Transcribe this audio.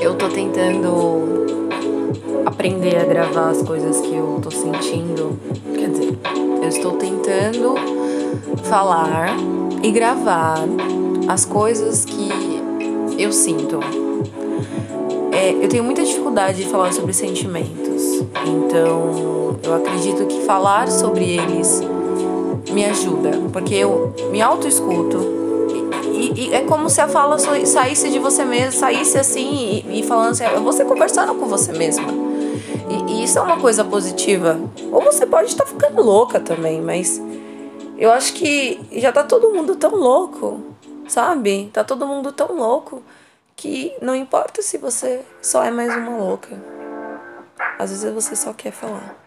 Eu tô tentando aprender a gravar as coisas que eu tô sentindo. Quer dizer, eu estou tentando falar e gravar as coisas que eu sinto. É, eu tenho muita dificuldade de falar sobre sentimentos, então eu acredito que falar sobre eles me ajuda, porque eu me auto-escuto. É como se a fala saísse de você mesmo, saísse assim e, e falando assim, você conversando com você mesma. E, e, isso é uma coisa positiva. Ou você pode estar ficando louca também, mas eu acho que já tá todo mundo tão louco, sabe? Tá todo mundo tão louco que não importa se você só é mais uma louca. Às vezes você só quer falar.